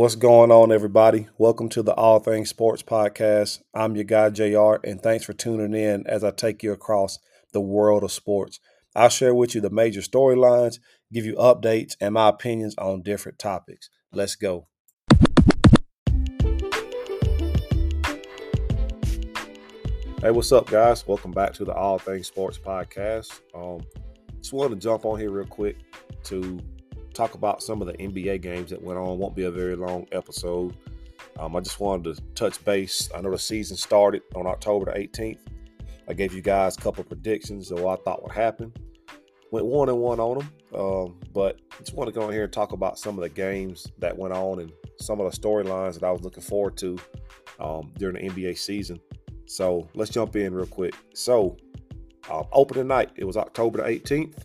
What's going on, everybody? Welcome to the All Things Sports Podcast. I'm your guy, JR, and thanks for tuning in as I take you across the world of sports. I'll share with you the major storylines, give you updates, and my opinions on different topics. Let's go. Hey, what's up, guys? Welcome back to the All Things Sports Podcast. Um, just wanted to jump on here real quick to talk about some of the NBA games that went on. Won't be a very long episode. Um, I just wanted to touch base. I know the season started on October the 18th. I gave you guys a couple predictions of what I thought would happen. Went one and one on them, um, but just want to go in here and talk about some of the games that went on and some of the storylines that I was looking forward to um, during the NBA season. So let's jump in real quick. So, um, opening night, it was October the 18th.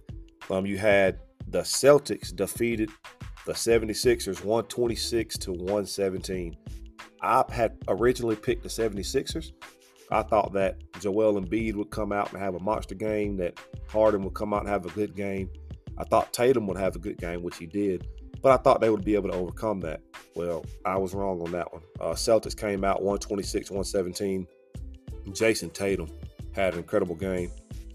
Um, you had the Celtics defeated the 76ers 126 to 117. I had originally picked the 76ers. I thought that Joel Embiid would come out and have a monster game, that Harden would come out and have a good game. I thought Tatum would have a good game, which he did, but I thought they would be able to overcome that. Well, I was wrong on that one. Uh, Celtics came out 126 117. Jayson Tatum had an incredible game,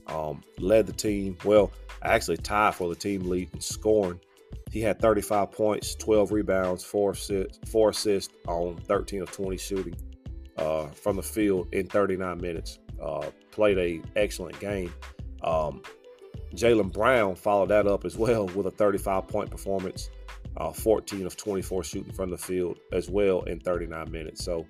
um, led the team. Well, actually tied for the team lead in scoring. He had 35 points, 12 rebounds, four assists, four assists on 13 of 20 shooting uh, from the field in 39 minutes. Uh, played a excellent game. Um, Jaylen Brown followed that up as well with a 35 point performance, uh, 14 of 24 shooting from the field as well in 39 minutes. So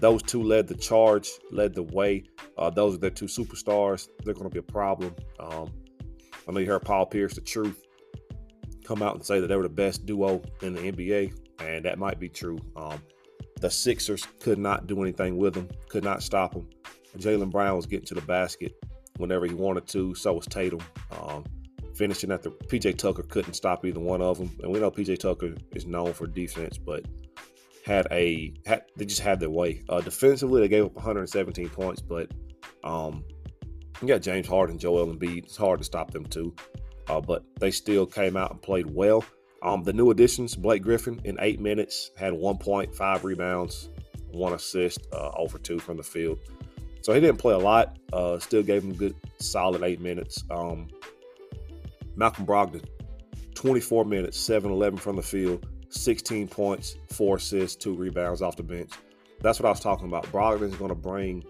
those two led the charge, led the way. Uh, those are their two superstars. They're going to be a problem. Um, I know you heard Paul Pierce, the truth, come out and say that they were the best duo in the NBA, and that might be true. Um, the Sixers could not do anything with them, could not stop them. Jaylen Brown was getting to the basket whenever he wanted to. So was Tatum. Um, finishing at the PJ Tucker couldn't stop either one of them, and we know PJ Tucker is known for defense, but had a had, they just had their way. Uh, defensively, they gave up 117 points, but um, you got James Harden, Joel Embiid. It's hard to stop them too, uh, but they still came out and played well. Um, the new additions, Blake Griffin, in eight minutes had one point, five rebounds, one assist, uh, over two from the field. So he didn't play a lot. Uh, still gave him good, solid eight minutes. Um, Malcolm Brogdon, 24 minutes, 7 11 from the field, 16 points, four assists, two rebounds off the bench. That's what I was talking about. Brogdon is going to bring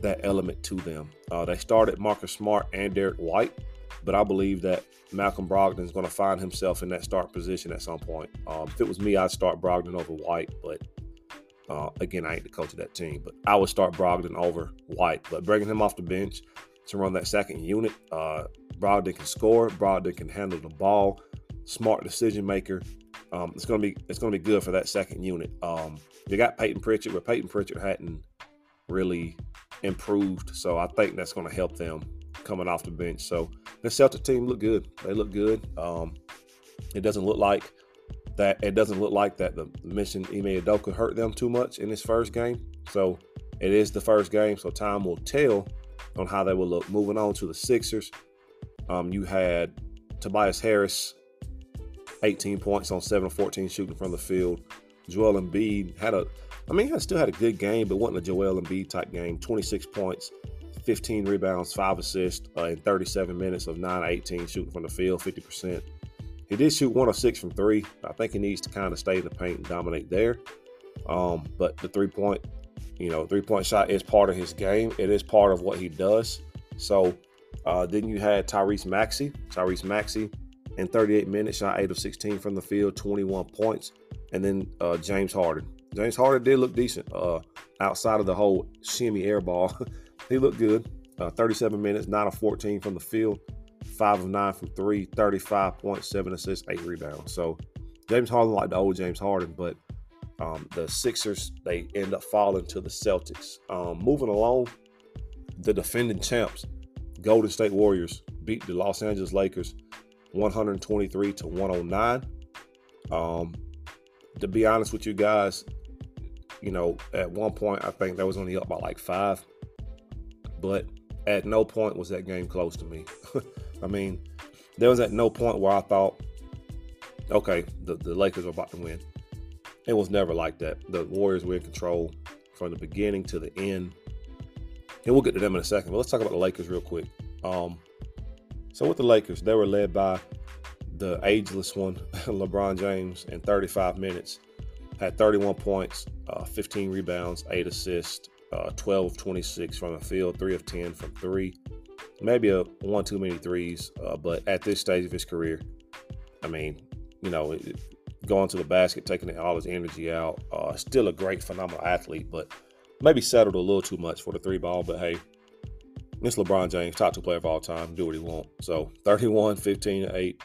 that element to them. Uh, they started Marcus Smart and Derrick White, but I believe that Malcolm Brogdon is going to find himself in that start position at some point. Um, if it was me, I'd start Brogdon over White, but uh, again, I ain't the coach of that team. But I would start Brogdon over White, but bringing him off the bench to run that second unit, uh, Brogdon can score. Brogdon can handle the ball. Smart decision maker. Um, it's gonna be it's gonna be good for that second unit. Um, they got Peyton Pritchard, but Peyton Pritchard hadn't really improved. So I think that's going to help them coming off the bench. So the Celtic team look good. They look good. Um, it doesn't look like that. It doesn't look like that the mentioned Ime Udoka hurt them too much in this first game. So it is the first game. So time will tell on how they will look. Moving on to the Sixers. Um, you had Tobias Harris, 18 points on 7 of 14 shooting from the field. Joel Embiid had a I mean, he still had a good game, but wasn't a Joel Embiid type game. 26 points, 15 rebounds, 5 assists uh, in 37 minutes of 9 18 shooting from the field, 50%. He did shoot one of six from three. I think he needs to kind of stay in the paint and dominate there. Um, but the three point, you know, three point shot is part of his game. It is part of what he does. So uh, then you had Tyrese Maxey. Tyrese Maxey in 38 minutes shot 8 of 16 from the field, 21 points. And then uh, James Harden. James Harden did look decent uh, outside of the whole shimmy air ball. he looked good. Uh, 37 minutes, 9 of 14 from the field, 5 of 9 from 3, 35.7 assists, 8 rebounds. So James Harden like the old James Harden, but um, the Sixers, they end up falling to the Celtics. Um, moving along, the defending champs, Golden State Warriors, beat the Los Angeles Lakers 123 to 109. Um, to be honest with you guys, you know, at one point I think that was only up by like five, but at no point was that game close to me. I mean, there was at no point where I thought, okay, the, the Lakers are about to win. it was never like that. The Warriors were in control from the beginning to the end. And we'll get to them in a second. But let's talk about the Lakers real quick. Um, so with the Lakers, they were led by the ageless one, LeBron James, in 35 minutes. Had 31 points, uh, 15 rebounds, 8 assists, uh, 12 26 from the field, 3 of 10 from 3. Maybe a one too many threes, uh, but at this stage of his career, I mean, you know, going to the basket, taking all his energy out. Uh, still a great, phenomenal athlete, but maybe settled a little too much for the three ball. But hey, this LeBron James, top two player of all time, do what he want. So 31, 15, 8.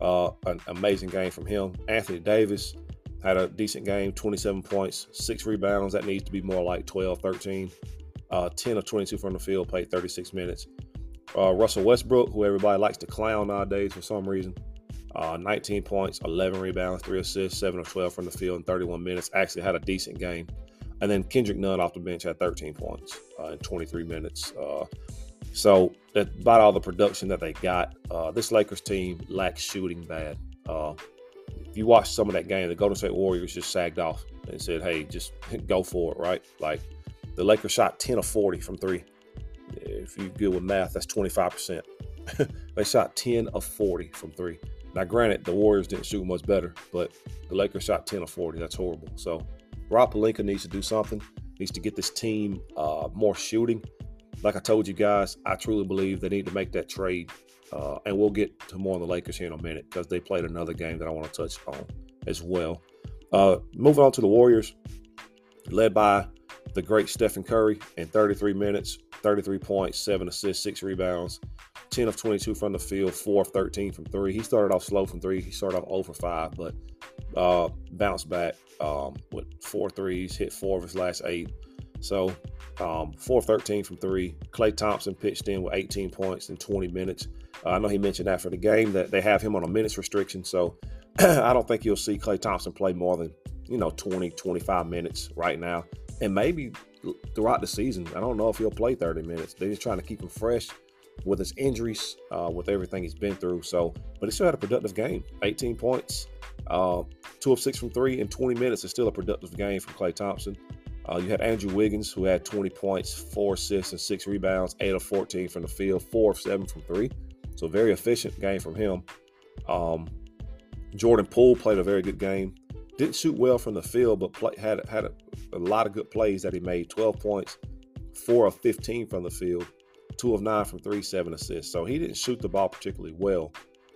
Uh, an amazing game from him. Anthony Davis had a decent game, 27 points, six rebounds. That needs to be more like 12, 13. Uh, 10 of 22 from the field, played 36 minutes. Uh, Russell Westbrook, who everybody likes to clown nowadays for some reason, uh, 19 points, 11 rebounds, 3 assists, 7 of 12 from the field in 31 minutes. Actually had a decent game. And then Kendrick Nunn off the bench had 13 points uh, in 23 minutes. So about all the production that they got. Uh, this Lakers team lacks shooting bad. Uh, if you watch some of that game, the Golden State Warriors just sagged off and said, "Hey, just go for it." Right? Like the Lakers shot 10 of 40 from three. If you're good with math, that's 25 percent. they shot 10 of 40 from three. Now, granted, the Warriors didn't shoot much better, but the Lakers shot 10 of 40. That's horrible. So, Rob Pelinka needs to do something. Needs to get this team uh, more shooting. Like I told you guys, I truly believe they need to make that trade. Uh, and we'll get to more on the Lakers here in a minute because they played another game that I want to touch on as well. Uh, moving on to the Warriors, led by the great Stephen Curry in 33 minutes, 33 points, seven assists, six rebounds. 10 of 22 from the field, 4 of 13 from three. He started off slow from three. He started off 0 for 5, but uh, bounced back um, with four threes, hit four of his last eight. So um, 4 of 13 from three. Klay Thompson pitched in with 18 points in 20 minutes. Uh, I know he mentioned after the game that they have him on a minutes restriction. So I don't think you'll see Klay Thompson play more than, you know, 20, 25 minutes right now. And maybe throughout the season, I don't know if he'll play 30 minutes. They're just trying to keep him fresh with his injuries, uh, with everything he's been through. So, but he still had a productive game 18 points, uh, two of six from three in 20 minutes is still a productive game from Klay Thompson. Uh, you had Andrew Wiggins, who had 20 points, four assists, and six rebounds, eight of 14 from the field, four of seven from three. So, very efficient game from him. Um, Jordan Poole played a very good game. Didn't shoot well from the field, but play, had had a, a lot of good plays that he made. 12 points, four of 15 from the field, two of nine from three, seven assists. So he didn't shoot the ball particularly well,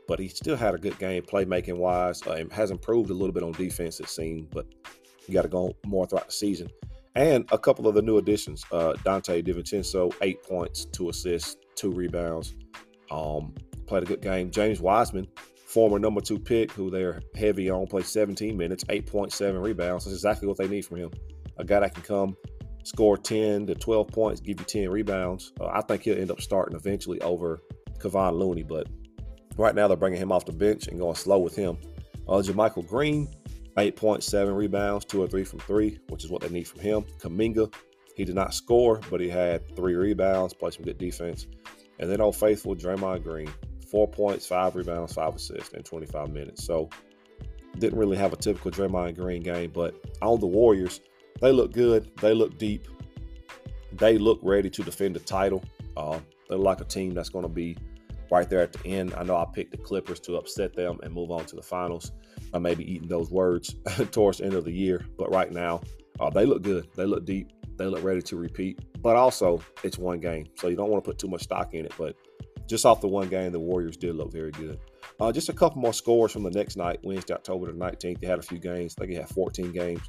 but he still had a good game, playmaking wise. Uh, has improved a little bit on defense, it seemed, but you got to go more throughout the season. And a couple of the new additions uh, Donte DiVincenzo, eight points, two assists, two rebounds. Um, played a good game. James Wiseman, former number two pick, who they're heavy on, played 17 minutes, 8.7 rebounds. That's exactly what they need from him. A guy that can come score 10 to 12 points, give you 10 rebounds. Uh, I think he'll end up starting eventually over Kevon Looney, but right now they're bringing him off the bench and going slow with him. Uh, JaMychal Green, 8.7 rebounds, 2 or 3 from 3, which is what they need from him. Kuminga, he did not score, but he had 3 rebounds, played some good defense. And then old faithful Draymond Green, 4 points, 5 rebounds, 5 assists in 25 minutes. So didn't really have a typical Draymond Green game, but on the Warriors, they look good. They look deep. They look ready to defend the title. Uh, they're like a team that's going to be right there at the end. I know I picked the Clippers to upset them and move on to the finals. I may be eating those words towards the end of the year, but right now, uh, they look good. They look deep. They look ready to repeat. But also, it's one game, so you don't want to put too much stock in it. But just off the one game, the Warriors did look very good. Uh, just a couple more scores from the next night, Wednesday, October the 19th. They had a few games. I think they had 14 games.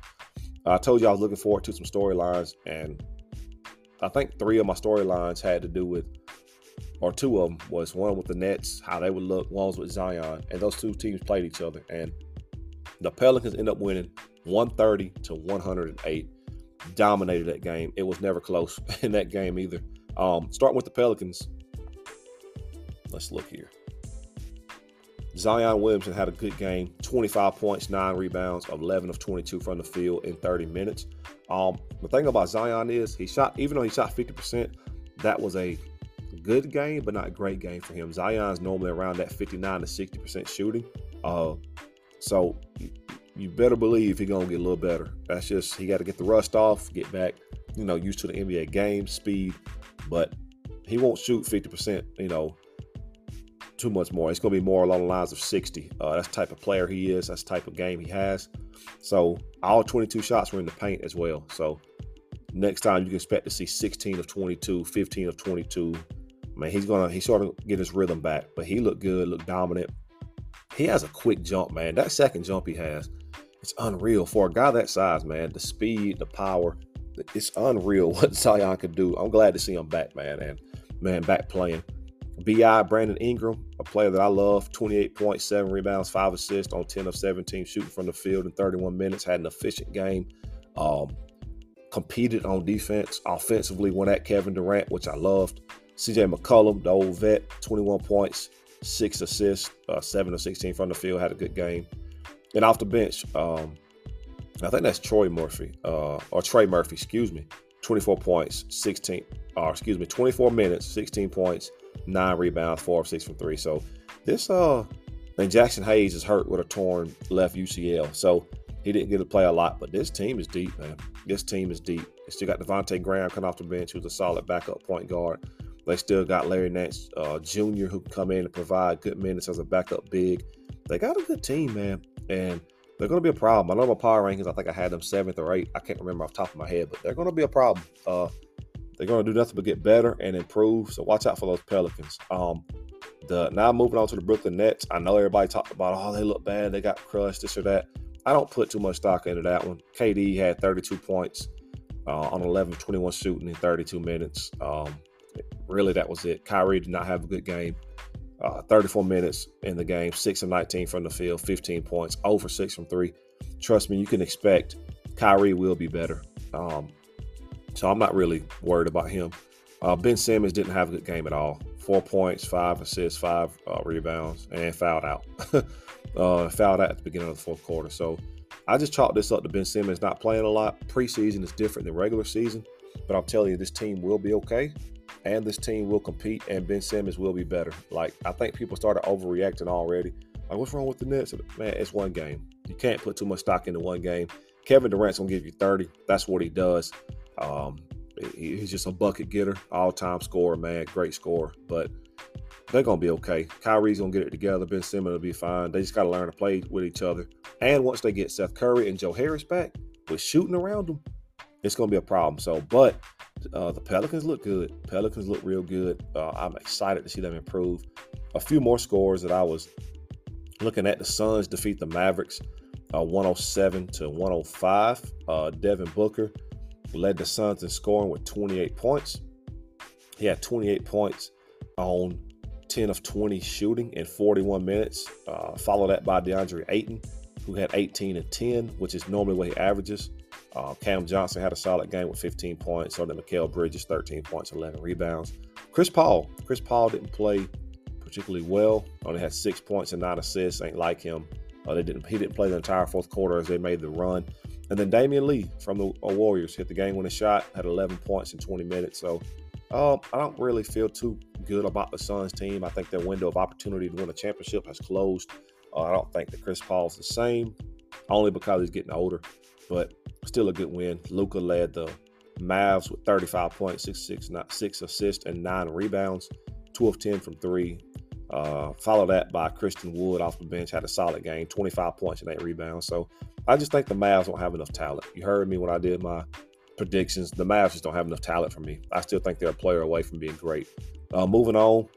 I told you I was looking forward to some storylines, and I think three of my storylines had to do with, or two of them was one with the Nets, how they would look, one was with Zion, and those two teams played each other, and the Pelicans end up winning 130 to 108. Dominated that game. It was never close in that game either. Um, starting with the Pelicans, let's look here. Zion Williamson had a good game 25 points, nine rebounds, 11 of 22 from the field in 30 minutes. Um, the thing about Zion is he shot, even though he shot 50%, that was a good game, but not great game for him. Zion's normally around that 59 to 60% shooting. Uh, so you better believe he's gonna get a little better. That's just he got to get the rust off, get back, you know, used to the NBA game speed. But he won't shoot 50%, you know, too much more. It's to be more along the lines of 60. Uh, that's type of player he is. That's type of game he has. So all 22 shots were in the paint as well. So next time you can expect to see 16 of 22, 15 of 22. Man, he's gonna he sort of get his rhythm back, but he looked good, looked dominant. He has a quick jump, man. That second jump he has, it's unreal for a guy that size, man. The speed, the power, it's unreal what Zion could do. I'm glad to see him back, man, and man back playing. Bi Brandon Ingram, a player that I love, 28.7 rebounds, five assists on 10 of 17 shooting from the field in 31 minutes. Had an efficient game. Um, competed on defense, offensively went at Kevin Durant, which I loved. CJ McCollum, the old vet, 21 points, six assists, uh, seven or 16 from the field, had a good game. And off the bench, um, I think that's Troy Murphy, uh, or Trey Murphy, excuse me. 24 points, 16, or excuse me, 24 minutes, 16 points, nine rebounds, four of six from three. So this, uh, and Jaxson Hayes is hurt with a torn left UCL. So he didn't get to play a lot, but this team is deep, man. This team is deep. They still got Devonte Graham coming off the bench, who's a solid backup point guard. They still got Larry Nance uh, Jr., who can come in and provide good minutes as a backup big. They got a good team, man. And they're going to be a problem. I know my power rankings, I think I had them seventh or eighth. I can't remember off the top of my head, but they're going to be a problem. Uh, they're going to do nothing but get better and improve. So watch out for those Pelicans. Um, the now moving on to the Brooklyn Nets. I know everybody talked about, oh, they look bad, they got crushed, this or that. I don't put too much stock into that one. KD had 32 points uh, on 11 21 shooting in 32 minutes. Um, really, that was it. Kyrie did not have a good game. Uh, 34 minutes in the game, 6 of 19 from the field, 15 points, over 6 from 3. Trust me, you can expect Kyrie will be better. Um, so I'm not really worried about him. Uh, ben Simmons didn't have a good game at all. Four points, five assists, five uh, rebounds, and fouled out. uh, fouled out at the beginning of the fourth quarter. So I just chalked this up to Ben Simmons not playing a lot. Preseason is different than regular season, but I'm telling you, this team will be okay, and this team will compete, and Ben Simmons will be better. Like I think people started overreacting already. Like, what's wrong with the Nets? Man, it's one game. You can't put too much stock into one game. Kevin Durant's gonna give you 30. That's what he does. Um, he's just a bucket getter, all-time scorer, man, great scorer. But they're gonna be okay. Kyrie's gonna get it together. Ben Simmons will be fine. They just gotta learn to play with each other. And once they get Seth Curry and Joe Harris back with shooting around them, it's gonna be a problem. So, but uh, the Pelicans look good. Pelicans look real good. Uh, I'm excited to see them improve. A few more scores that I was looking at: the Suns defeat the Mavericks, uh, 107 to 105. Uh, Devin Booker led the Suns in scoring with 28 points. He had 28 points on 10 of 20 shooting in 41 minutes. Uh, follow that by DeAndre Ayton, who had 18 and 10, which is normally what he averages. Uh, Cam Johnson had a solid game with 15 points. So did Mikal Bridges, 13 points, 11 rebounds. Chris Paul. Chris Paul didn't play particularly well. Only had six points and nine assists. Ain't like him. Uh, they didn't. He didn't play the entire fourth quarter as they made the run. And then Damion Lee from the uh, Warriors hit the game winning shot, had 11 points in 20 minutes. So uh, I don't really feel too good about the Suns team. I think their window of opportunity to win a championship has closed. Uh, I don't think that Chris Paul's the same, only because he's getting older, but still a good win. Luka led the Mavs with 35 points, six, six, not six assists, and nine rebounds, two of 10 from three. Uh, follow that by Christian Wood off the bench, had a solid game, 25 points and eight rebounds. So I just think the Mavs don't have enough talent. You heard me when I did my predictions. The Mavs just don't have enough talent for me. I still think they're a player away from being great. Uh, moving on,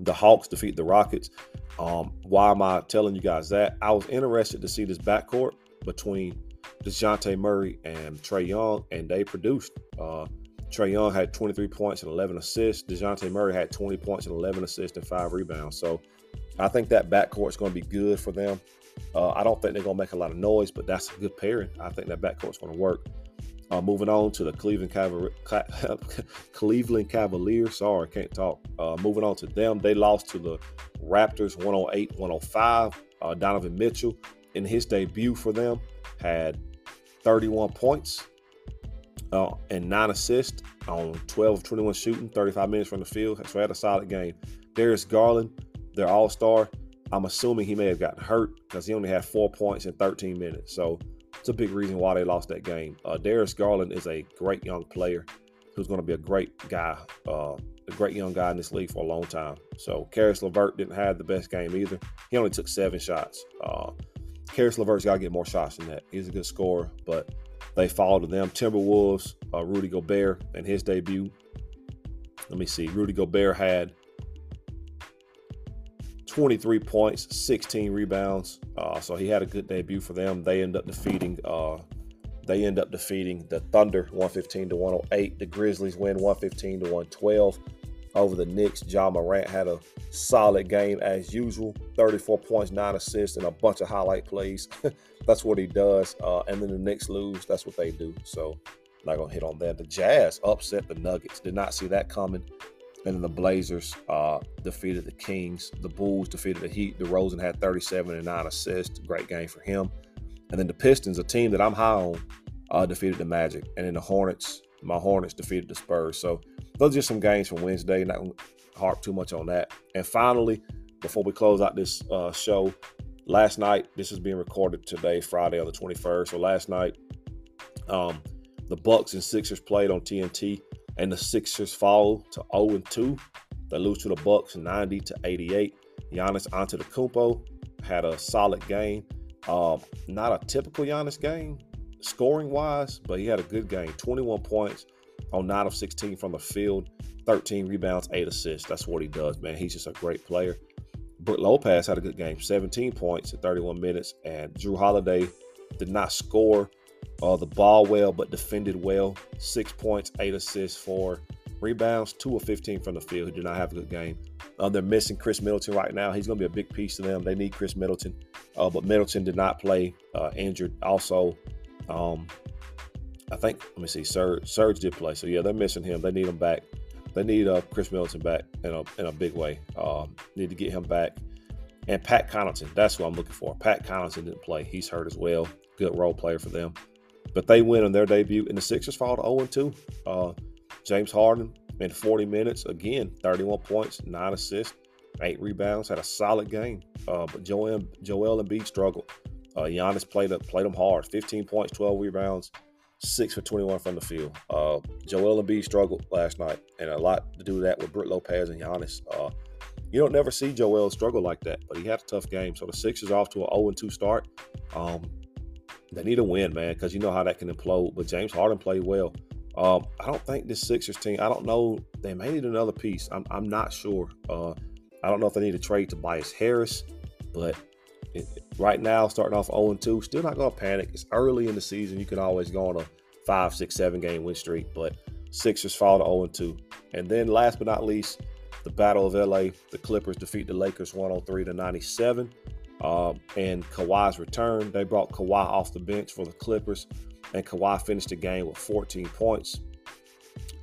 the Hawks defeat the Rockets. Um, why am I telling you guys that? I was interested to see this backcourt between DeJounte Murray and Trae Young, and they produced. Uh, Trae Young had 23 points and 11 assists. DeJounte Murray had 20 points and 11 assists and five rebounds. So I think that backcourt is going to be good for them. Uh, I don't think they're going to make a lot of noise, but that's a good pairing. I think that backcourt is going to work. Uh, moving on to the Cleveland, Caval- Cleveland Cavaliers. Sorry, can't talk. Uh, moving on to them, they lost to the Raptors 108 105. Uh, Donovan Mitchell, in his debut for them, had 31 points uh, and nine assists on 12 21 shooting, 35 minutes from the field. So, he had a solid game. Darius Garland, their all star, I'm assuming he may have gotten hurt because he only had four points in 13 minutes. So it's a big reason why they lost that game. Uh, Darius Garland is a great young player who's going to be a great guy, uh, a great young guy in this league for a long time. So Caris LeVert didn't have the best game either. He only took seven shots. Uh, Caris LeVert's got to get more shots than that. He's a good scorer, but they fall to them. Timberwolves, uh, Rudy Gobert, and his debut. Let me see. Rudy Gobert had 23 points, 16 rebounds. Uh, so he had a good debut for them. They end up defeating. Uh, they end up defeating the Thunder 115 to 108. The Grizzlies win 115 to 112 over the Knicks. Ja Morant had a solid game as usual 34 points, nine assists, and a bunch of highlight plays. that's what he does. Uh, and then the Knicks lose. That's what they do. So, not going to hit on that. The Jazz upset the Nuggets. Did not see that coming. And then the Blazers uh, defeated the Kings. The Bulls defeated the Heat. DeRozan had 37 and 9 assists. Great game for him. And then the Pistons, a team that I'm high on, uh, defeated the Magic. And then the Hornets, my Hornets defeated the Spurs. So those are just some games from Wednesday. Not going to harp too much on that. And finally, before we close out this uh, show, last night, this is being recorded today, Friday on the 21st. So last night, um, the Bucks and Sixers played on TNT and the Sixers fall to 0 and 2. They lose to the Bucks 90 to 88. Giannis Antetokounmpo had a solid game. Uh, not a typical Giannis game, scoring wise, but he had a good game. 21 points on 9 of 16 from the field, 13 rebounds, 8 assists. That's what he does, man. He's just a great player. Brook Lopez had a good game, 17 points in 31 minutes, and Jrue Holiday did not score uh, the ball well, but defended well. Six points, eight assists, four rebounds, two of 15 from the field. He did not have a good game. Uh, they're missing Khris Middleton right now. He's going to be a big piece to them. They need Khris Middleton, uh, but Middleton did not play, uh, injured. Also, um, I think, let me see, Serge, Serge did play. So, yeah, they're missing him. They need him back. They need uh, Khris Middleton back in a, in a big way. Um, need to get him back. And Pat Connaughton, that's what I'm looking for. Pat Connaughton didn't play. He's hurt as well. Good role player for them. But they win on their debut, and the Sixers fall to 0 2. Uh, James Harden in 40 minutes, again, 31 points, nine assists, eight rebounds, had a solid game. Uh, but Joel, Joel Embiid struggled. Uh, Giannis played, played him hard 15 points, 12 rebounds, six for 21 from the field. Uh, Joel Embiid struggled last night, and a lot to do with that with Brook Lopez and Giannis. Uh, you don't never see Joel struggle like that, but he had a tough game. So the Sixers off to an 0 2 start. Um, they need a win, man, because you know how that can implode. But James Harden played well. Um, I don't think this Sixers team. I don't know. They may need another piece. I'm, I'm not sure. Uh, I don't know if they need to trade Tobias Harris, but right now, starting off 0 2, still not going to panic. It's early in the season. You can always go on a five, six, seven game win streak, but Sixers fall to 0 2. And then last but not least, the Battle of LA. The Clippers defeat the Lakers 103 to 97. Um, and Kawhi's return, they brought Kawhi off the bench for the Clippers, and Kawhi finished the game with 14 points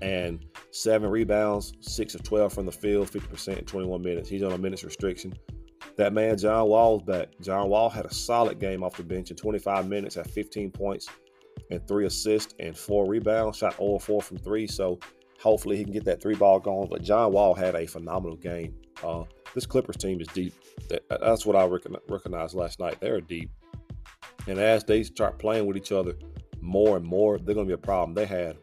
and seven rebounds, six of 12 from the field, 50% in 21 minutes. He's on a minutes restriction. That man, John Wall's back. John Wall had a solid game off the bench in 25 minutes at 15 points and three assists and four rebounds, shot all four from three. So hopefully he can get that three ball going. But John Wall had a phenomenal game. Uh, this Clippers team is deep. That's what I recognized last night. They're deep. And as they start playing with each other more and more, they're going to be a problem. They had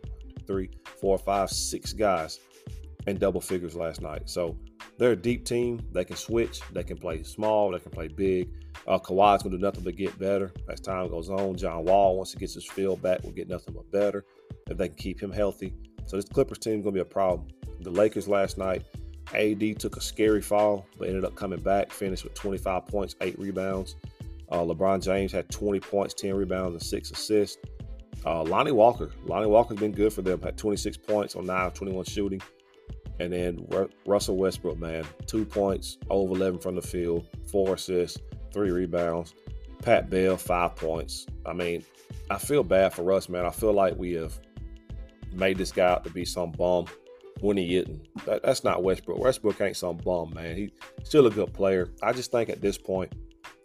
three, four, five, six guys in double figures last night. So they're a deep team. They can switch. They can play small. They can play big. Uh, Kawhi's going to do nothing but get better as time goes on. John Wall, once he gets his field back, will get nothing but better if they can keep him healthy. So this Clippers team is going to be a problem. The Lakers last night, AD took a scary fall, but ended up coming back, finished with 25 points, eight rebounds. Uh, LeBron James had 20 points, 10 rebounds, and six assists. Uh, Lonnie Walker, Lonnie Walker's been good for them. Had 26 points on 9 of 21 shooting. And then Russell Westbrook, man, two points, over 11 from the field, four assists, three rebounds. Pat Bell, five points. I mean, I feel bad for Russ, man. I feel like we have made this guy out to be some bum when he isn't. That, that's not Westbrook. Westbrook ain't some bum, man. He's still a good player. I just think at this point,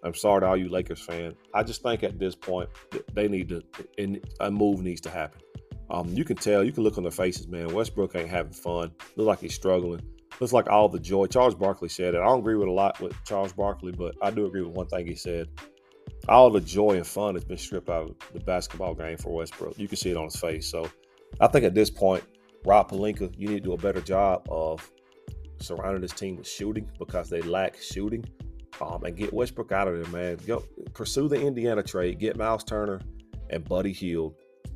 I'm sorry to all you Lakers fans. I just think at this point they need to, and a move needs to happen. Um, you can tell, you can look on their faces, man. Westbrook ain't having fun. Look like he's struggling. looks like all the joy. Charles Barkley said it. I don't agree with a lot with Charles Barkley, but I do agree with one thing he said. All the joy and fun has been stripped out of the basketball game for Westbrook. You can see it on his face. So I think at this point, Rob Pelinka, you need to do a better job of surrounding this team with shooting because they lack shooting. Um, and get Westbrook out of there, man. Go pursue the Indiana trade. Get Myles Turner and Buddy Hield.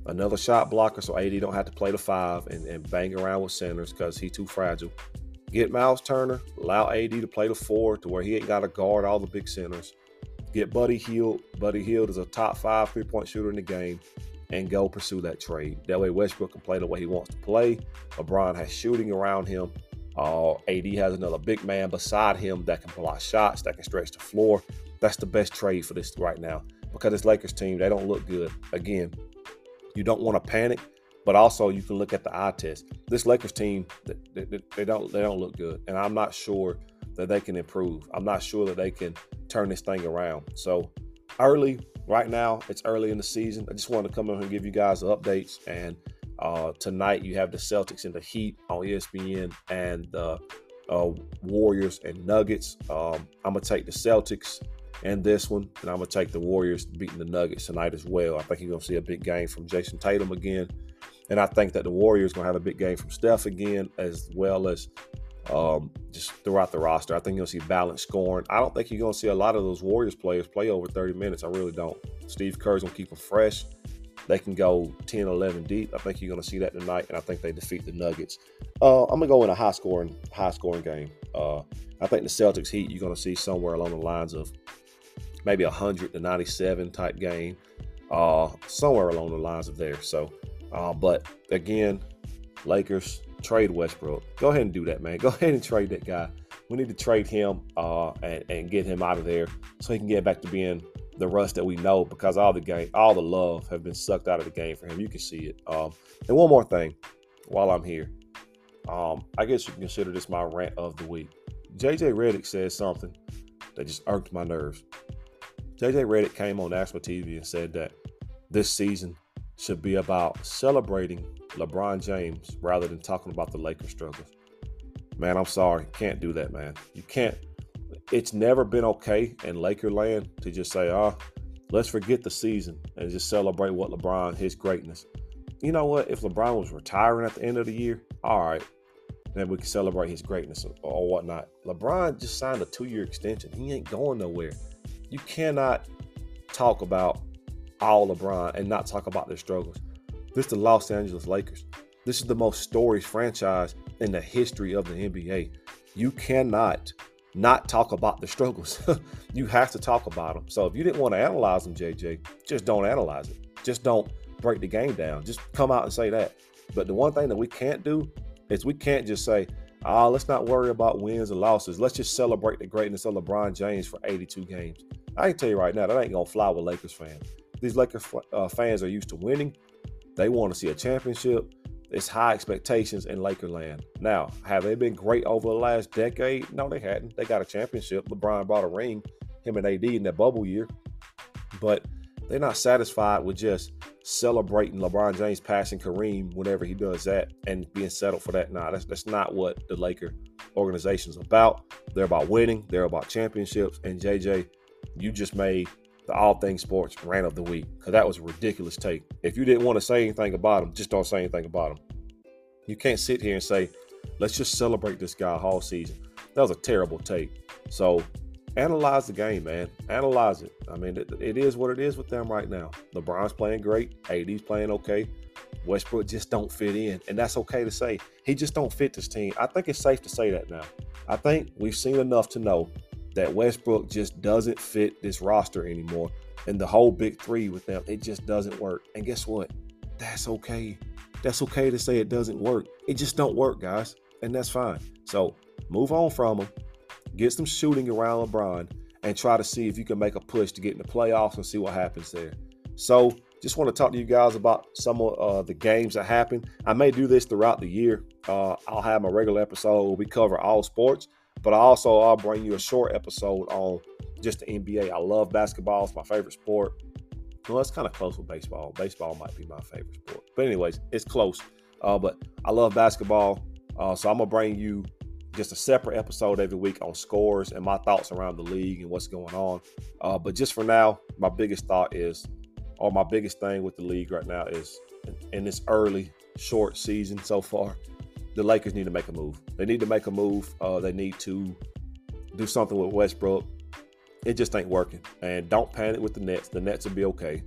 Another shot blocker so AD don't have to play the five and, and bang around with centers because he's too fragile. Get Myles Turner, allow AD to play the four to where he ain't got to guard all the big centers. Get Buddy Hield. Buddy Hield is a top five three point shooter in the game and go pursue that trade. That way Westbrook can play the way he wants to play. LeBron has shooting around him. Uh, AD has another big man beside him that can block shots, that can stretch the floor. That's the best trade for this right now because this Lakers team, they don't look good. Again, you don't want to panic, but also you can look at the eye test. This Lakers team, they, they, they don't they don't look good, and I'm not sure that they can improve. I'm not sure that they can turn this thing around. So early, right now, it's early in the season. I just wanted to come in and give you guys updates. And uh, tonight you have the Celtics and the Heat on ESPN and the uh, Warriors and Nuggets. Um, I'm gonna take the Celtics and this one, and I'm gonna take the Warriors beating the Nuggets tonight as well. I think you're gonna see a big game from Jayson Tatum again, and I think that the Warriors gonna have a big game from Steph again, as well as um, just throughout the roster. I think you'll see balanced scoring. I don't think you're going to see a lot of those Warriors players play over 30 minutes. I really don't. Steve Kerr's going to keep them fresh. They can go 10, 11 deep. I think you're going to see that tonight, and I think they defeat the Nuggets. Uh, I'm going to go in a high scoring, high scoring game. Uh, I think the Celtics Heat you're going to see somewhere along the lines of maybe 100 to 97 type game, uh, somewhere along the lines of there. So, uh, but again, Lakers trade Westbrook. Go ahead and do that, man. Go ahead and trade that guy. We need to trade him uh, and, and get him out of there so he can get back to being the Russ that we know because all the game, all the love have been sucked out of the game for him. You can see it. Um, and one more thing while I'm here. Um, I guess you can consider this my rant of the week. JJ Redick said something that just irked my nerves. JJ Redick came on national TV and said that this season should be about celebrating LeBron James rather than talking about the Lakers struggles. Man, I'm sorry. Can't do that, man. You can't. It's never been okay in Laker land to just say, oh, let's forget the season and just celebrate what LeBron, his greatness. You know what? If LeBron was retiring at the end of the year, all right, then we can celebrate his greatness or, whatnot. LeBron just signed a two year extension. He ain't going nowhere. You cannot talk about all LeBron and not talk about their struggles. This is the Los Angeles Lakers. This is the most storied franchise in the history of the NBA. You cannot not talk about the struggles. you have to talk about them. So if you didn't want to analyze them, JJ, just don't analyze it. Just don't break the game down. Just come out and say that. But the one thing that we can't do is we can't just say, ah, oh, let's not worry about wins and losses. Let's just celebrate the greatness of LeBron James for 82 games. I can tell you right now, that ain't to fly with Lakers fans. These Lakers uh, fans are used to winning. They want to see a championship. It's high expectations in Lakerland. Now, have they been great over the last decade? No, they hadn't. They got a championship. LeBron brought a ring, him and AD in that bubble year. But they're not satisfied with just celebrating LeBron James passing Kareem whenever he does that and being settled for that. Nah, that's that's not what the Laker organization is about. They're about winning. They're about championships. And JJ, you just made the All Things Sports rant of the week because that was a ridiculous take. If you didn't want to say anything about him, just don't say anything about him. You can't sit here and say, let's just celebrate this guy all season. That was a terrible take. So analyze the game, man. Analyze it. I mean, it, it is what it is with them right now. LeBron's playing great. AD's playing okay. Westbrook just don't fit in, and that's okay to say. He just don't fit this team. I think it's safe to say that now. I think we've seen enough to know that Westbrook just doesn't fit this roster anymore. And the whole big three with them, it just doesn't work. And guess what? That's okay. That's okay to say it doesn't work. It just don't work, guys. And that's fine. So move on from them. Get some shooting around LeBron and try to see if you can make a push to get in the playoffs and see what happens there. So just want to talk to you guys about some of uh, the games that happen. I may do this throughout the year. Uh, I'll have my regular episode where we cover all sports. But I also I'll bring you a short episode on just the NBA. I love basketball; it's my favorite sport. Well, it's kind of close with baseball. Baseball might be my favorite sport, but anyways, it's close. Uh, but I love basketball, uh, so I'm gonna bring you just a separate episode every week on scores and my thoughts around the league and what's going on. Uh, but just for now, my biggest thought is, or my biggest thing with the league right now is in this early short season so far, the Lakers need to make a move. They need to make a move. Uh, they need to do something with Westbrook. It just ain't working. And don't panic with the Nets. The Nets will be okay.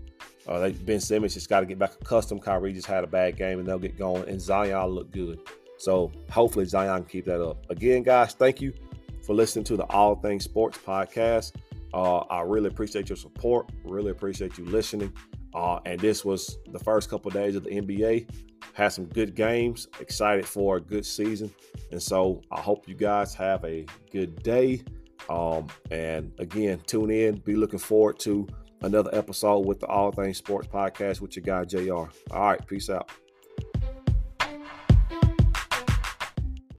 Uh, they, ben Simmons just got to get back accustomed. Kyrie just had a bad game, and they'll get going. And Zion look good. So hopefully Zion can keep that up. Again, guys, thank you for listening to the All Things Sports podcast. Uh, I really appreciate your support. Really appreciate you listening. Uh, and this was the first couple of days of the NBA. Had some good games. Excited for a good season. And so I hope you guys have a good day. Um, and again, tune in. Be looking forward to another episode with the All Things Sports podcast with your guy JR. All right, peace out.